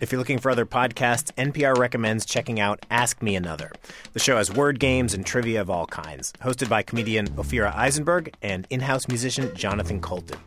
If you're looking for other podcasts, NPR recommends checking out Ask Me Another. The show has word games and trivia of all kinds, hosted by comedian Ophira Eisenberg and in house musician Jonathan Coulton.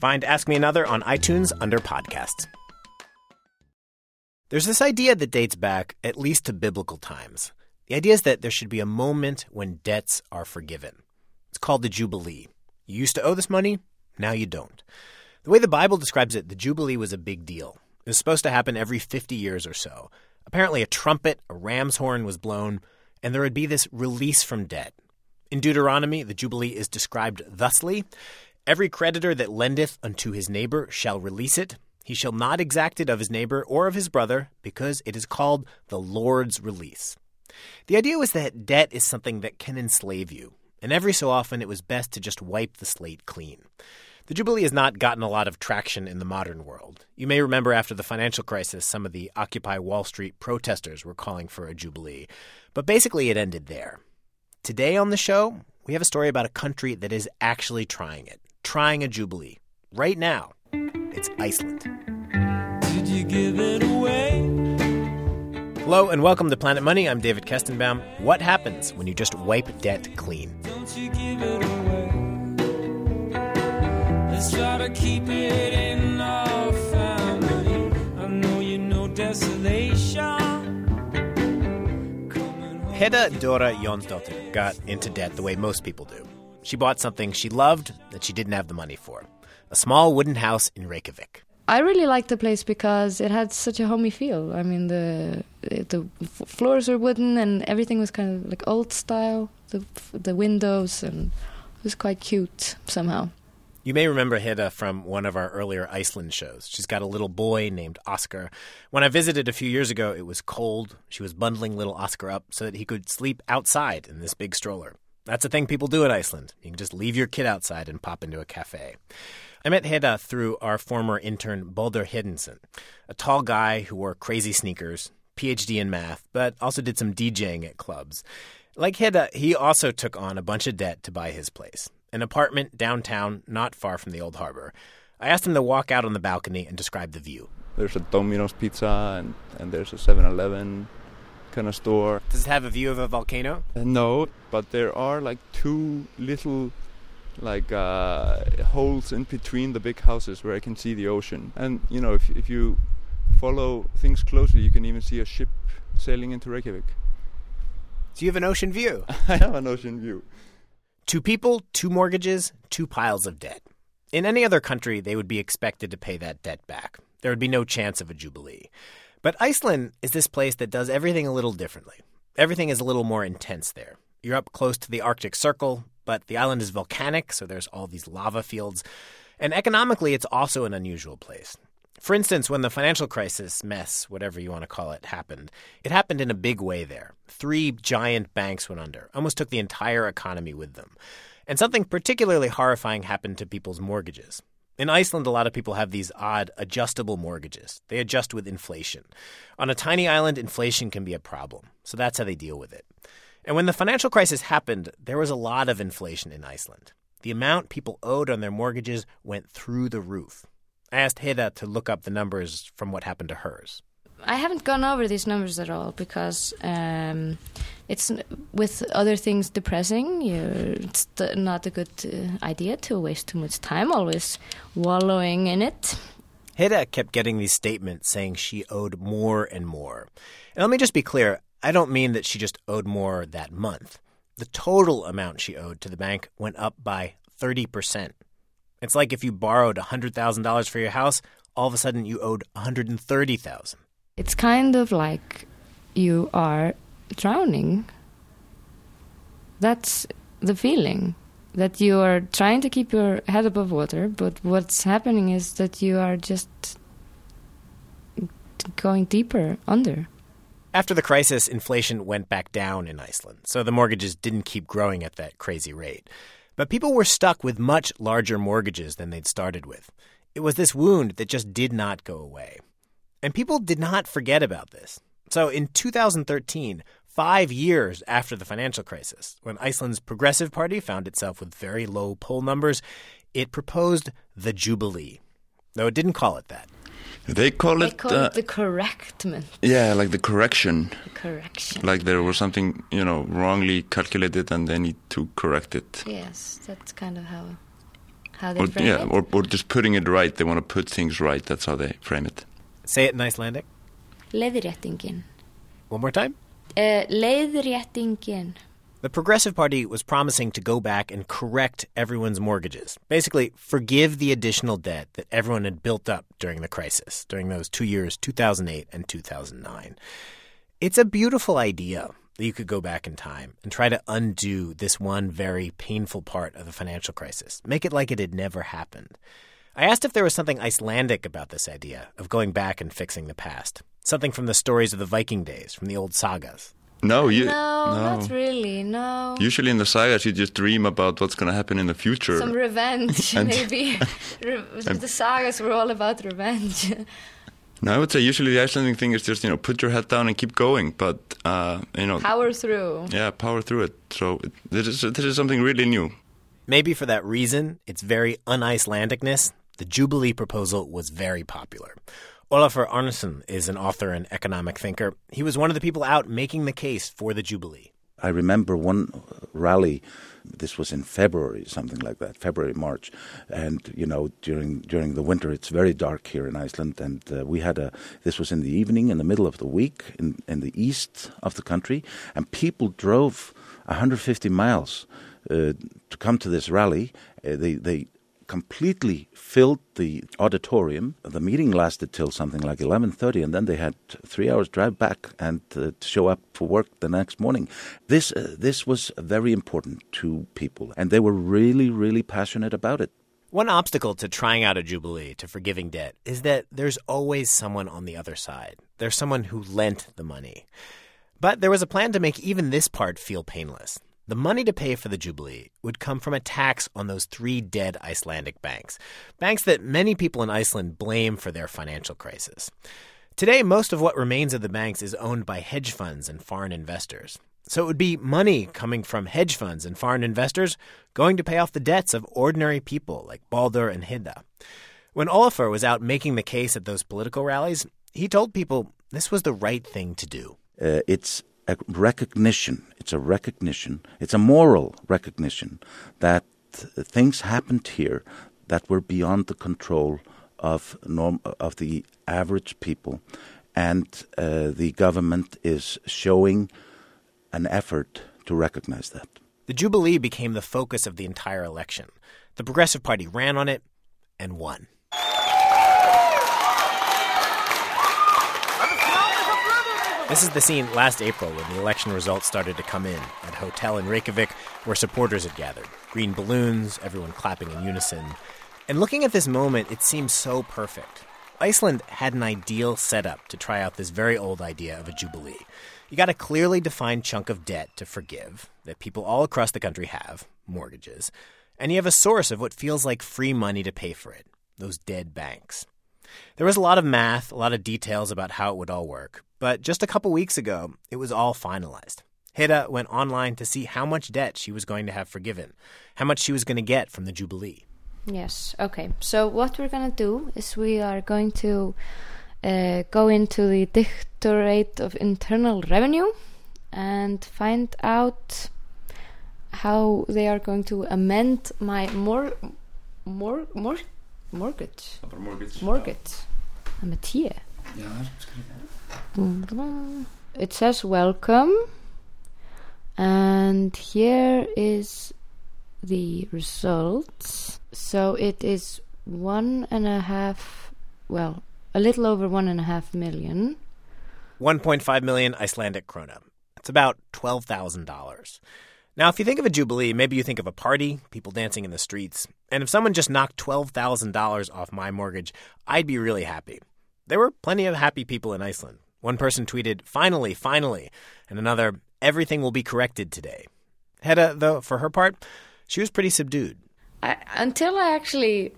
Find Ask Me Another on iTunes under podcasts. There's this idea that dates back at least to biblical times. The idea is that there should be a moment when debts are forgiven. It's called the Jubilee. You used to owe this money, now you don't. The way the Bible describes it, the Jubilee was a big deal. It was supposed to happen every 50 years or so. Apparently, a trumpet, a ram's horn was blown, and there would be this release from debt. In Deuteronomy, the Jubilee is described thusly Every creditor that lendeth unto his neighbor shall release it. He shall not exact it of his neighbor or of his brother, because it is called the Lord's release. The idea was that debt is something that can enslave you, and every so often it was best to just wipe the slate clean. The Jubilee has not gotten a lot of traction in the modern world. You may remember after the financial crisis, some of the Occupy Wall Street protesters were calling for a Jubilee. But basically, it ended there. Today on the show, we have a story about a country that is actually trying it, trying a Jubilee. Right now, it's Iceland. Did you give it away? Hello and welcome to Planet Money. I'm David Kestenbaum. What happens when you just wipe debt clean? Let's try to keep it in our family. I know you know desolation. Heiða Dora Jonsdottir got into debt the way most people do. She bought something she loved that she didn't have the money for a small wooden house in Reykjavik. I really liked the place because it had such a homey feel. I mean, the the floors were wooden and everything was kind of like old style. The the windows and it was quite cute somehow. You may remember Heiða from one of our earlier Iceland shows. She's got a little boy named Oscar. When I visited a few years ago, it was cold. She was bundling little Oscar up so that he could sleep outside in this big stroller. That's a thing people do in Iceland. You can just leave your kid outside and pop into a cafe. I met Heiða through our former intern Baldur Héðinsson, a tall guy who wore crazy sneakers, PhD in math, but also did some DJing at clubs. Like Heiða, he also took on a bunch of debt to buy his place an apartment downtown, not far from the old harbor. I asked him to walk out on the balcony and describe the view. There's a Domino's Pizza and, and there's a 7 Eleven kind of store. Does it have a view of a volcano? Uh, no, but there are like two little like uh, holes in between the big houses where I can see the ocean. And you know, if, if you follow things closely, you can even see a ship sailing into Reykjavik. Do you have an ocean view? I have an ocean view. Two people, two mortgages, two piles of debt. In any other country, they would be expected to pay that debt back. There would be no chance of a jubilee. But Iceland is this place that does everything a little differently. Everything is a little more intense there. You're up close to the Arctic Circle, but the island is volcanic, so there's all these lava fields. And economically, it's also an unusual place. For instance, when the financial crisis mess, whatever you want to call it, happened, it happened in a big way there. Three giant banks went under, almost took the entire economy with them. And something particularly horrifying happened to people's mortgages. In Iceland, a lot of people have these odd adjustable mortgages. They adjust with inflation. On a tiny island, inflation can be a problem, so that's how they deal with it. And when the financial crisis happened, there was a lot of inflation in Iceland. The amount people owed on their mortgages went through the roof. I asked Heiða to look up the numbers from what happened to hers. I haven't gone over these numbers at all because um, it's with other things depressing. it's not a good uh, idea to waste too much time always wallowing in it. Heiða kept getting these statements saying she owed more and more. And let me just be clear I don't mean that she just owed more that month. The total amount she owed to the bank went up by 30%. It's like if you borrowed $100,000 for your house, all of a sudden you owed 130,000. It's kind of like you are drowning. That's the feeling that you are trying to keep your head above water, but what's happening is that you are just going deeper under. After the crisis, inflation went back down in Iceland, so the mortgages didn't keep growing at that crazy rate. But people were stuck with much larger mortgages than they'd started with. It was this wound that just did not go away. And people did not forget about this. So in 2013, five years after the financial crisis, when Iceland's Progressive Party found itself with very low poll numbers, it proposed the Jubilee. Though it didn't call it that. They call They it, call uh, it the correctment. yeah, like the correction. The correction. Like there was something, you know, wrongly calculated and they need to correct it. yes, that's kind of how how they Or, frame yeah, it. or, or just putting it right. They want to put things right. That's how they frame it. Say it in Icelandic. Leiðréttingin. One more time. Uh, leiðréttingin. The Progressive Party was promising to go back and correct everyone's mortgages. Basically, forgive the additional debt that everyone had built up during the crisis, during those two years, 2008 and 2009. It's a beautiful idea that you could go back in time and try to undo this one very painful part of the financial crisis, make it like it had never happened. I asked if there was something Icelandic about this idea of going back and fixing the past, something from the stories of the Viking days, from the old sagas. No, you. No, not really. No. Usually in the sagas, you just dream about what's going to happen in the future. Some revenge, And- maybe. Re- the sagas were all about revenge. No, I would say usually the Icelandic thing is just you know put your head down and keep going, but uh, you know Power through. yeah, power through it. So it, this is this is something really new. Maybe for that reason, its very un Icelandicness, the Jubilee proposal was very popular. Olafur Arnarson is an author and economic thinker. He was one of the people out making the case for the Jubilee. I remember one rally. This was in February, something like that, February, March, and you know during during the winter it's very dark here in Iceland, and uh, we had a. This was in the evening, in the middle of the week, in in the east of the country, and people drove 150 miles uh, to come to this rally. Uh, they they completely filled the auditorium. The meeting lasted till something like 11:30 and then they had 3 hours drive back and uh, to show up for work the next morning. This uh, this was very important to people and they were really really passionate about it. One obstacle to trying out a Jubilee, to forgiving debt, is that there's always someone on the other side. There's someone who lent the money. But there was a plan to make even this part feel painless. The money to pay for the Jubilee would come from a tax on those three dead Icelandic banks, banks that many people in Iceland blame for their financial crisis. Today, most of what remains of the banks is owned by hedge funds and foreign investors. So it would be money coming from hedge funds and foreign investors going to pay off the debts of ordinary people like Baldur and Heiða. When Olafur was out making the case at those political rallies, he told people this was the right thing to do. Uh, it's a recognition. It's a recognition. It's a moral recognition that things happened here that were beyond the control of norm of the average people, and uh, the government is showing an effort to recognize that. The Jubilee became the focus of the entire election. The Progressive Party ran on it and won. This is the scene last April when the election results started to come in at a hotel in Reykjavik where supporters had gathered. Green balloons, everyone clapping in unison. And looking at this moment, it seems so perfect. Iceland had an ideal setup to try out this very old idea of a jubilee. You got a clearly defined chunk of debt to forgive that people all across the country have, mortgages, and you have a source of what feels like free money to pay for it, those dead banks. There was a lot of math, a lot of details about how it would all work, but just a couple weeks ago, it was all finalized. Heiða went online to see how much debt she was going to have forgiven, how much she was going to get from the Jubilee. Yes. Okay. So what we're gonna do is we are going to uh, go into the Directorate of Internal Revenue and find out how they are going to amend my mor mor mor mortgage mortgage. I'm a T. It says welcome, and here is the results. So it is one and a half, well, a little over one and a half million. 1.5 million Icelandic krona. It's about $12,000. Now, if you think of a Jubilee, maybe you think of a party, people dancing in the streets. And if someone just knocked $12,000 off my mortgage, I'd be really happy. There were plenty of happy people in Iceland. One person tweeted, finally, finally. And another, everything will be corrected today. Heiða, though, for her part, she was pretty subdued. I, until I actually,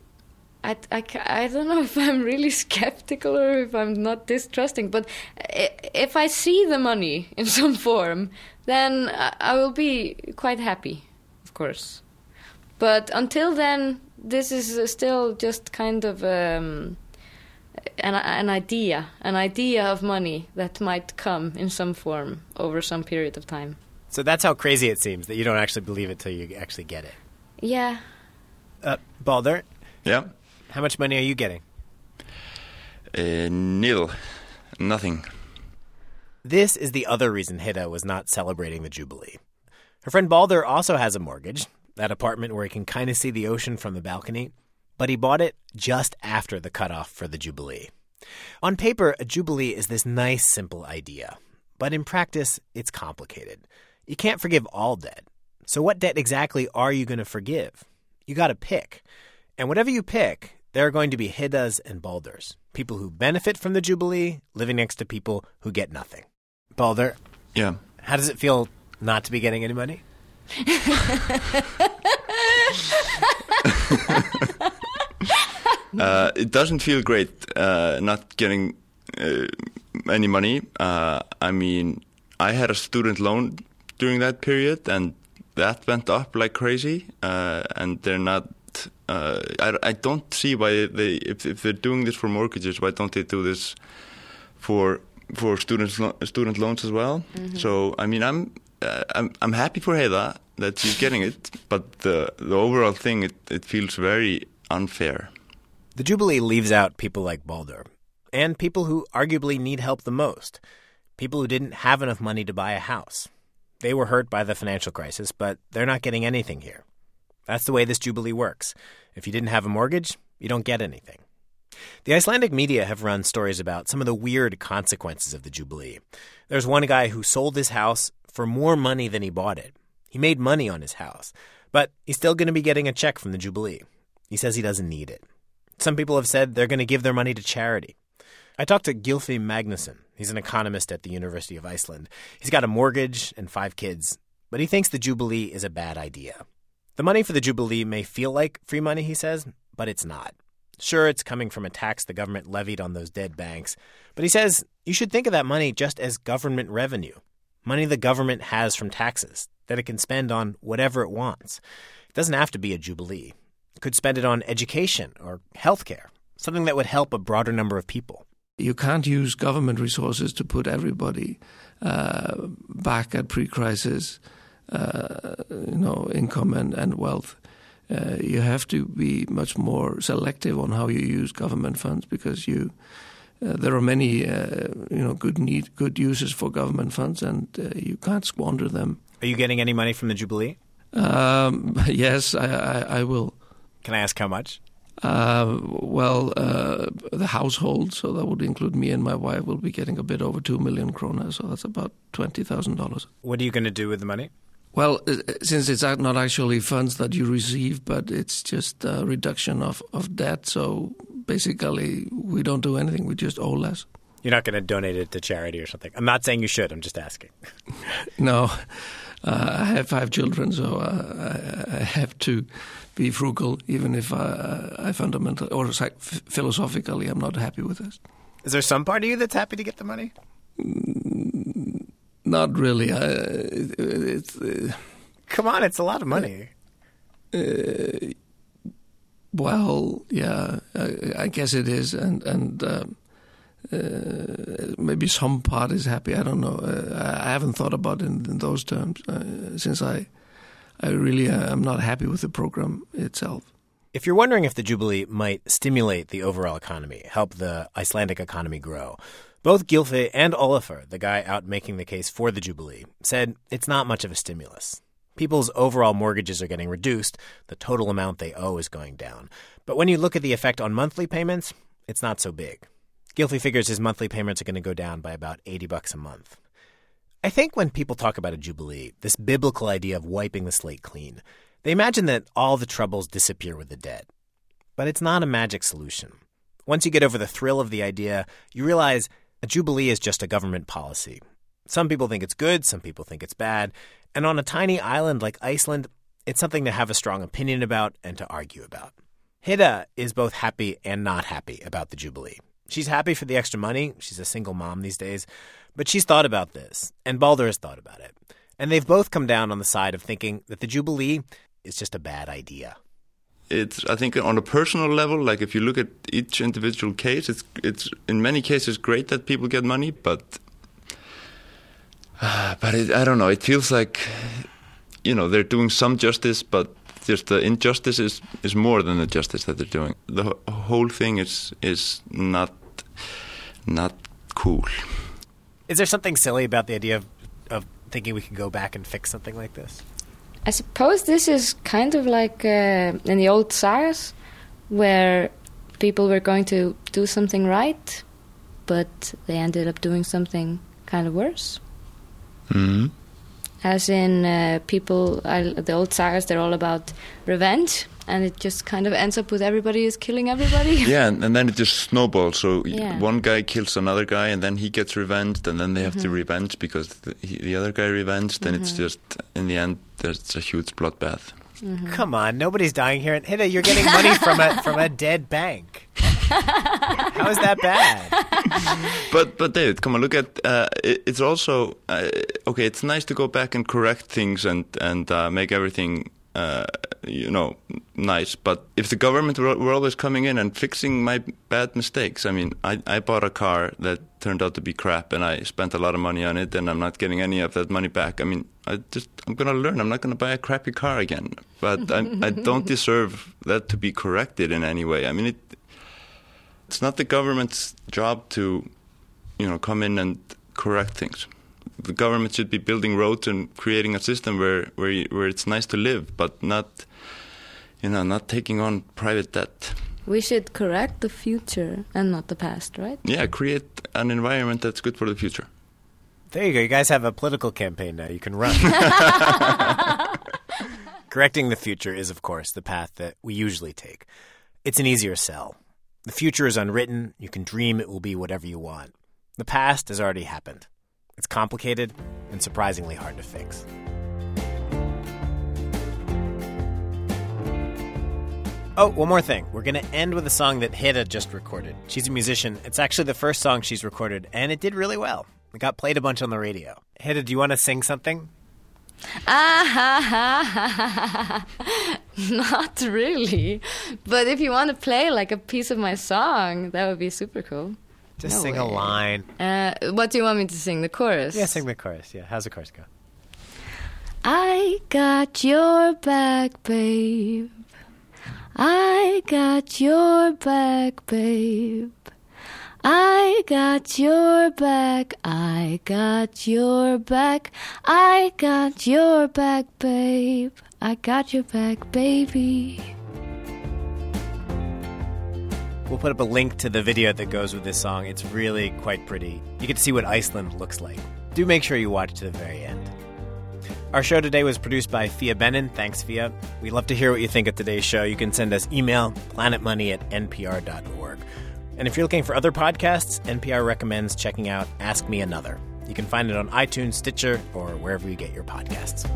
I, I, I don't know if I'm really skeptical or if I'm not distrusting, but if I see the money in some form, then I will be quite happy, of course. But until then, this is still just kind of um, an, an idea, an idea of money that might come in some form over some period of time. So that's how crazy it seems that you don't actually believe it till you actually get it. Yeah. Uh, Baldur, Yeah. how much money are you getting? Uh, nil. Nothing. This is the other reason Heiða was not celebrating the Jubilee. Her friend Baldur also has a mortgage, that apartment where he can kind of see the ocean from the balcony, but he bought it just after the cutoff for the Jubilee. On paper, a Jubilee is this nice, simple idea, but in practice, it's complicated. You can't forgive all debt. So, what debt exactly are you going to forgive? You got to pick. And whatever you pick, there are going to be Heiðas and Baldurs, people who benefit from the Jubilee, living next to people who get nothing. Baldur, Yeah. how does it feel not to be getting any money? Uh, it doesn't feel great uh, not getting uh, any money. Uh, I mean, I had a student loan during that period, and that went up like crazy. Uh, and they're not. Uh, I, I don't see why they if, if they're doing this for mortgages, why don't they do this for for students lo- student loans as well? So I mean, I'm I'm I'm happy for Heda that she's getting it, but the the overall thing it, it feels very unfair. The Jubilee leaves out people like Baldur, and people who arguably need help the most. People who didn't have enough money to buy a house. They were hurt by the financial crisis, but they're not getting anything here. That's the way this Jubilee works. If you didn't have a mortgage, you don't get anything. The Icelandic media have run stories about some of the weird consequences of the Jubilee. There's one guy who sold his house for more money than he bought it. He made money on his house, but he's still going to be getting a check from the Jubilee. He says he doesn't need it. Some people have said they're going to give their money to charity. I talked to Gylfi Magnusson. He's an economist at the University of Iceland. He's got a mortgage and five kids, but he thinks the Jubilee is a bad idea. The money for the Jubilee may feel like free money, he says, but it's not. Sure, it's coming from a tax the government levied on those dead banks, but he says you should think of that money just as government revenue money the government has from taxes that it can spend on whatever it wants. It doesn't have to be a Jubilee. Could spend it on education or healthcare, something that would help a broader number of people. You can't use government resources to put everybody uh, back at pre-crisis, uh, you know, income and, and wealth. Uh, you have to be much more selective on how you use government funds because you uh, there are many uh, you know good need good uses for government funds and uh, you can't squander them. Are you getting any money from the Jubilee? Um, yes, I, I, I will. Can I ask how much? Uh, well, uh, the household, so that would include me and my wife, will be getting a bit over two million kroner, so that's about twenty thousand dollars. What are you going to do with the money? Well, uh, since it's not actually funds that you receive, but it's just a reduction of, of debt, so basically we don't do anything, we just owe less. You're not going to donate it to charity or something. I'm not saying you should. I'm just asking. No, uh, I have five children, so uh, I, I have to be frugal, even if uh, I fundamentally or psych- philosophically I'm not happy with this. Is there some part of you that's happy to get the money? Not really. I, it, it's, uh, Come on, it's a lot of money. uh, well, yeah, I, I guess it is, and and um, uh, maybe some part is happy. I don't know. Uh, I haven't thought about it in, in those terms uh, since I, I really am not happy with the program itself. If you're wondering if the Jubilee might stimulate the overall economy, help the Icelandic economy grow, both Gylfi and Olafur, the guy out making the case for the Jubilee, said it's not much of a stimulus. People's overall mortgages are getting reduced, the total amount they owe is going down. But when you look at the effect on monthly payments, it's not so big. Gylfi figures his monthly payments are going to go down by about 80 bucks a month. I think when people talk about a jubilee, this biblical idea of wiping the slate clean, they imagine that all the troubles disappear with the debt. But it's not a magic solution. Once you get over the thrill of the idea, you realize a jubilee is just a government policy. Some people think it's good, some people think it's bad, and on a tiny island like Iceland, it's something to have a strong opinion about and to argue about. Heiða is both happy and not happy about the jubilee. She's happy for the extra money. She's a single mom these days. But she's thought about this, and Baldur has thought about it. And they've both come down on the side of thinking that the Jubilee is just a bad idea. it's I think on a personal level, like if you look at each individual case, it's it's in many cases great that people get money, but but it, I don't know. It feels like you know they're doing some justice, but just the injustice is is more than the justice that they're doing. The whole thing is is not not cool. Is there something silly about the idea of, of thinking we can go back and fix something like this? I suppose this is kind of like uh, in the old sagas, where people were going to do something right, but they ended up doing something kind of worse. Mm-hmm. As in, uh, people, I, the old sagas, they're all about revenge, and it just kind of ends up with everybody is killing everybody. Yeah, and, and then it just snowballs. So Yeah. one guy kills another guy, and then he gets revenged, and then they have to Mm-hmm. revenge because the, he, the other guy revenged. Then it's just in the end, there's a huge bloodbath. Mm-hmm. Come on, nobody's dying here. And Heiða, you're getting money from a from a dead bank. How is that bad? But but David, come on, look at uh, it, it's also uh, okay. It's nice to go back and correct things and and uh, make everything. Uh, you know, nice. But if the government were, were always coming in and fixing my bad mistakes, I mean, I, I bought a car that turned out to be crap, and I spent a lot of money on it, and I'm not getting any of that money back. I mean, I just I'm gonna learn. I'm not gonna buy a crappy car again. But I, I don't deserve that to be corrected in any way. I mean, it it's not the government's job to you know come in and correct things. The government should be building roads and creating a system where where you, where it's nice to live, but not you know not taking on private debt. We should correct the future and not the past, right? Yeah, create an environment that's good for the future. There you go. You guys have a political campaign now. You can run. Correcting the future is, of course, the path that we usually take. It's an easier sell. The future is unwritten. You can dream it will be whatever you want. The past has already happened. It's complicated and surprisingly hard to fix. Oh, one more thing. We're going to end with a song that Heiða just recorded. She's a musician. It's actually the first song she's recorded, and it did really well. It got played a bunch on the radio. Heiða, do you want to sing something? Ah ha ha ha! Not really, but if you want to play like a piece of my song, that would be super cool. Just No sing a line. Uh, what do you want me to sing? The chorus? Yeah, sing the chorus. Yeah, how's the chorus go? I got your back, babe. I got your back, babe. I got your back. I got your back. I got your back, babe. I got your back, baby. We'll put up a link to the video that goes with this song. It's really quite pretty. You to see what Iceland looks like. Do make sure you watch to the very end. Our show today was produced by Phia Bennin. Thanks, Phia. We'd love to hear what you think of today's show. You can send us email planetmoney at npr.org. And if you're looking for other podcasts, NPR recommends checking out Ask Me Another. You can find it on iTunes, Stitcher, or wherever you get your podcasts.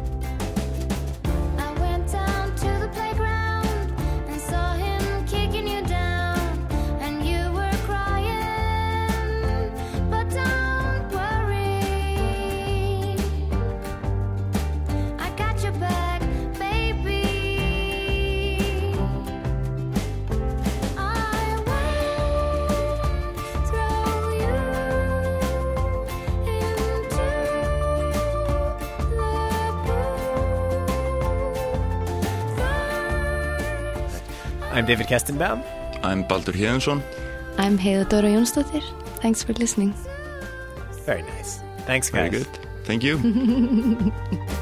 I'm David Kestenbaum. I'm Baldur Héðinsson. I'm Heiða Dora Jónsdóttir. Thanks for listening. Very nice. Thanks, guys. Very good. Thank you.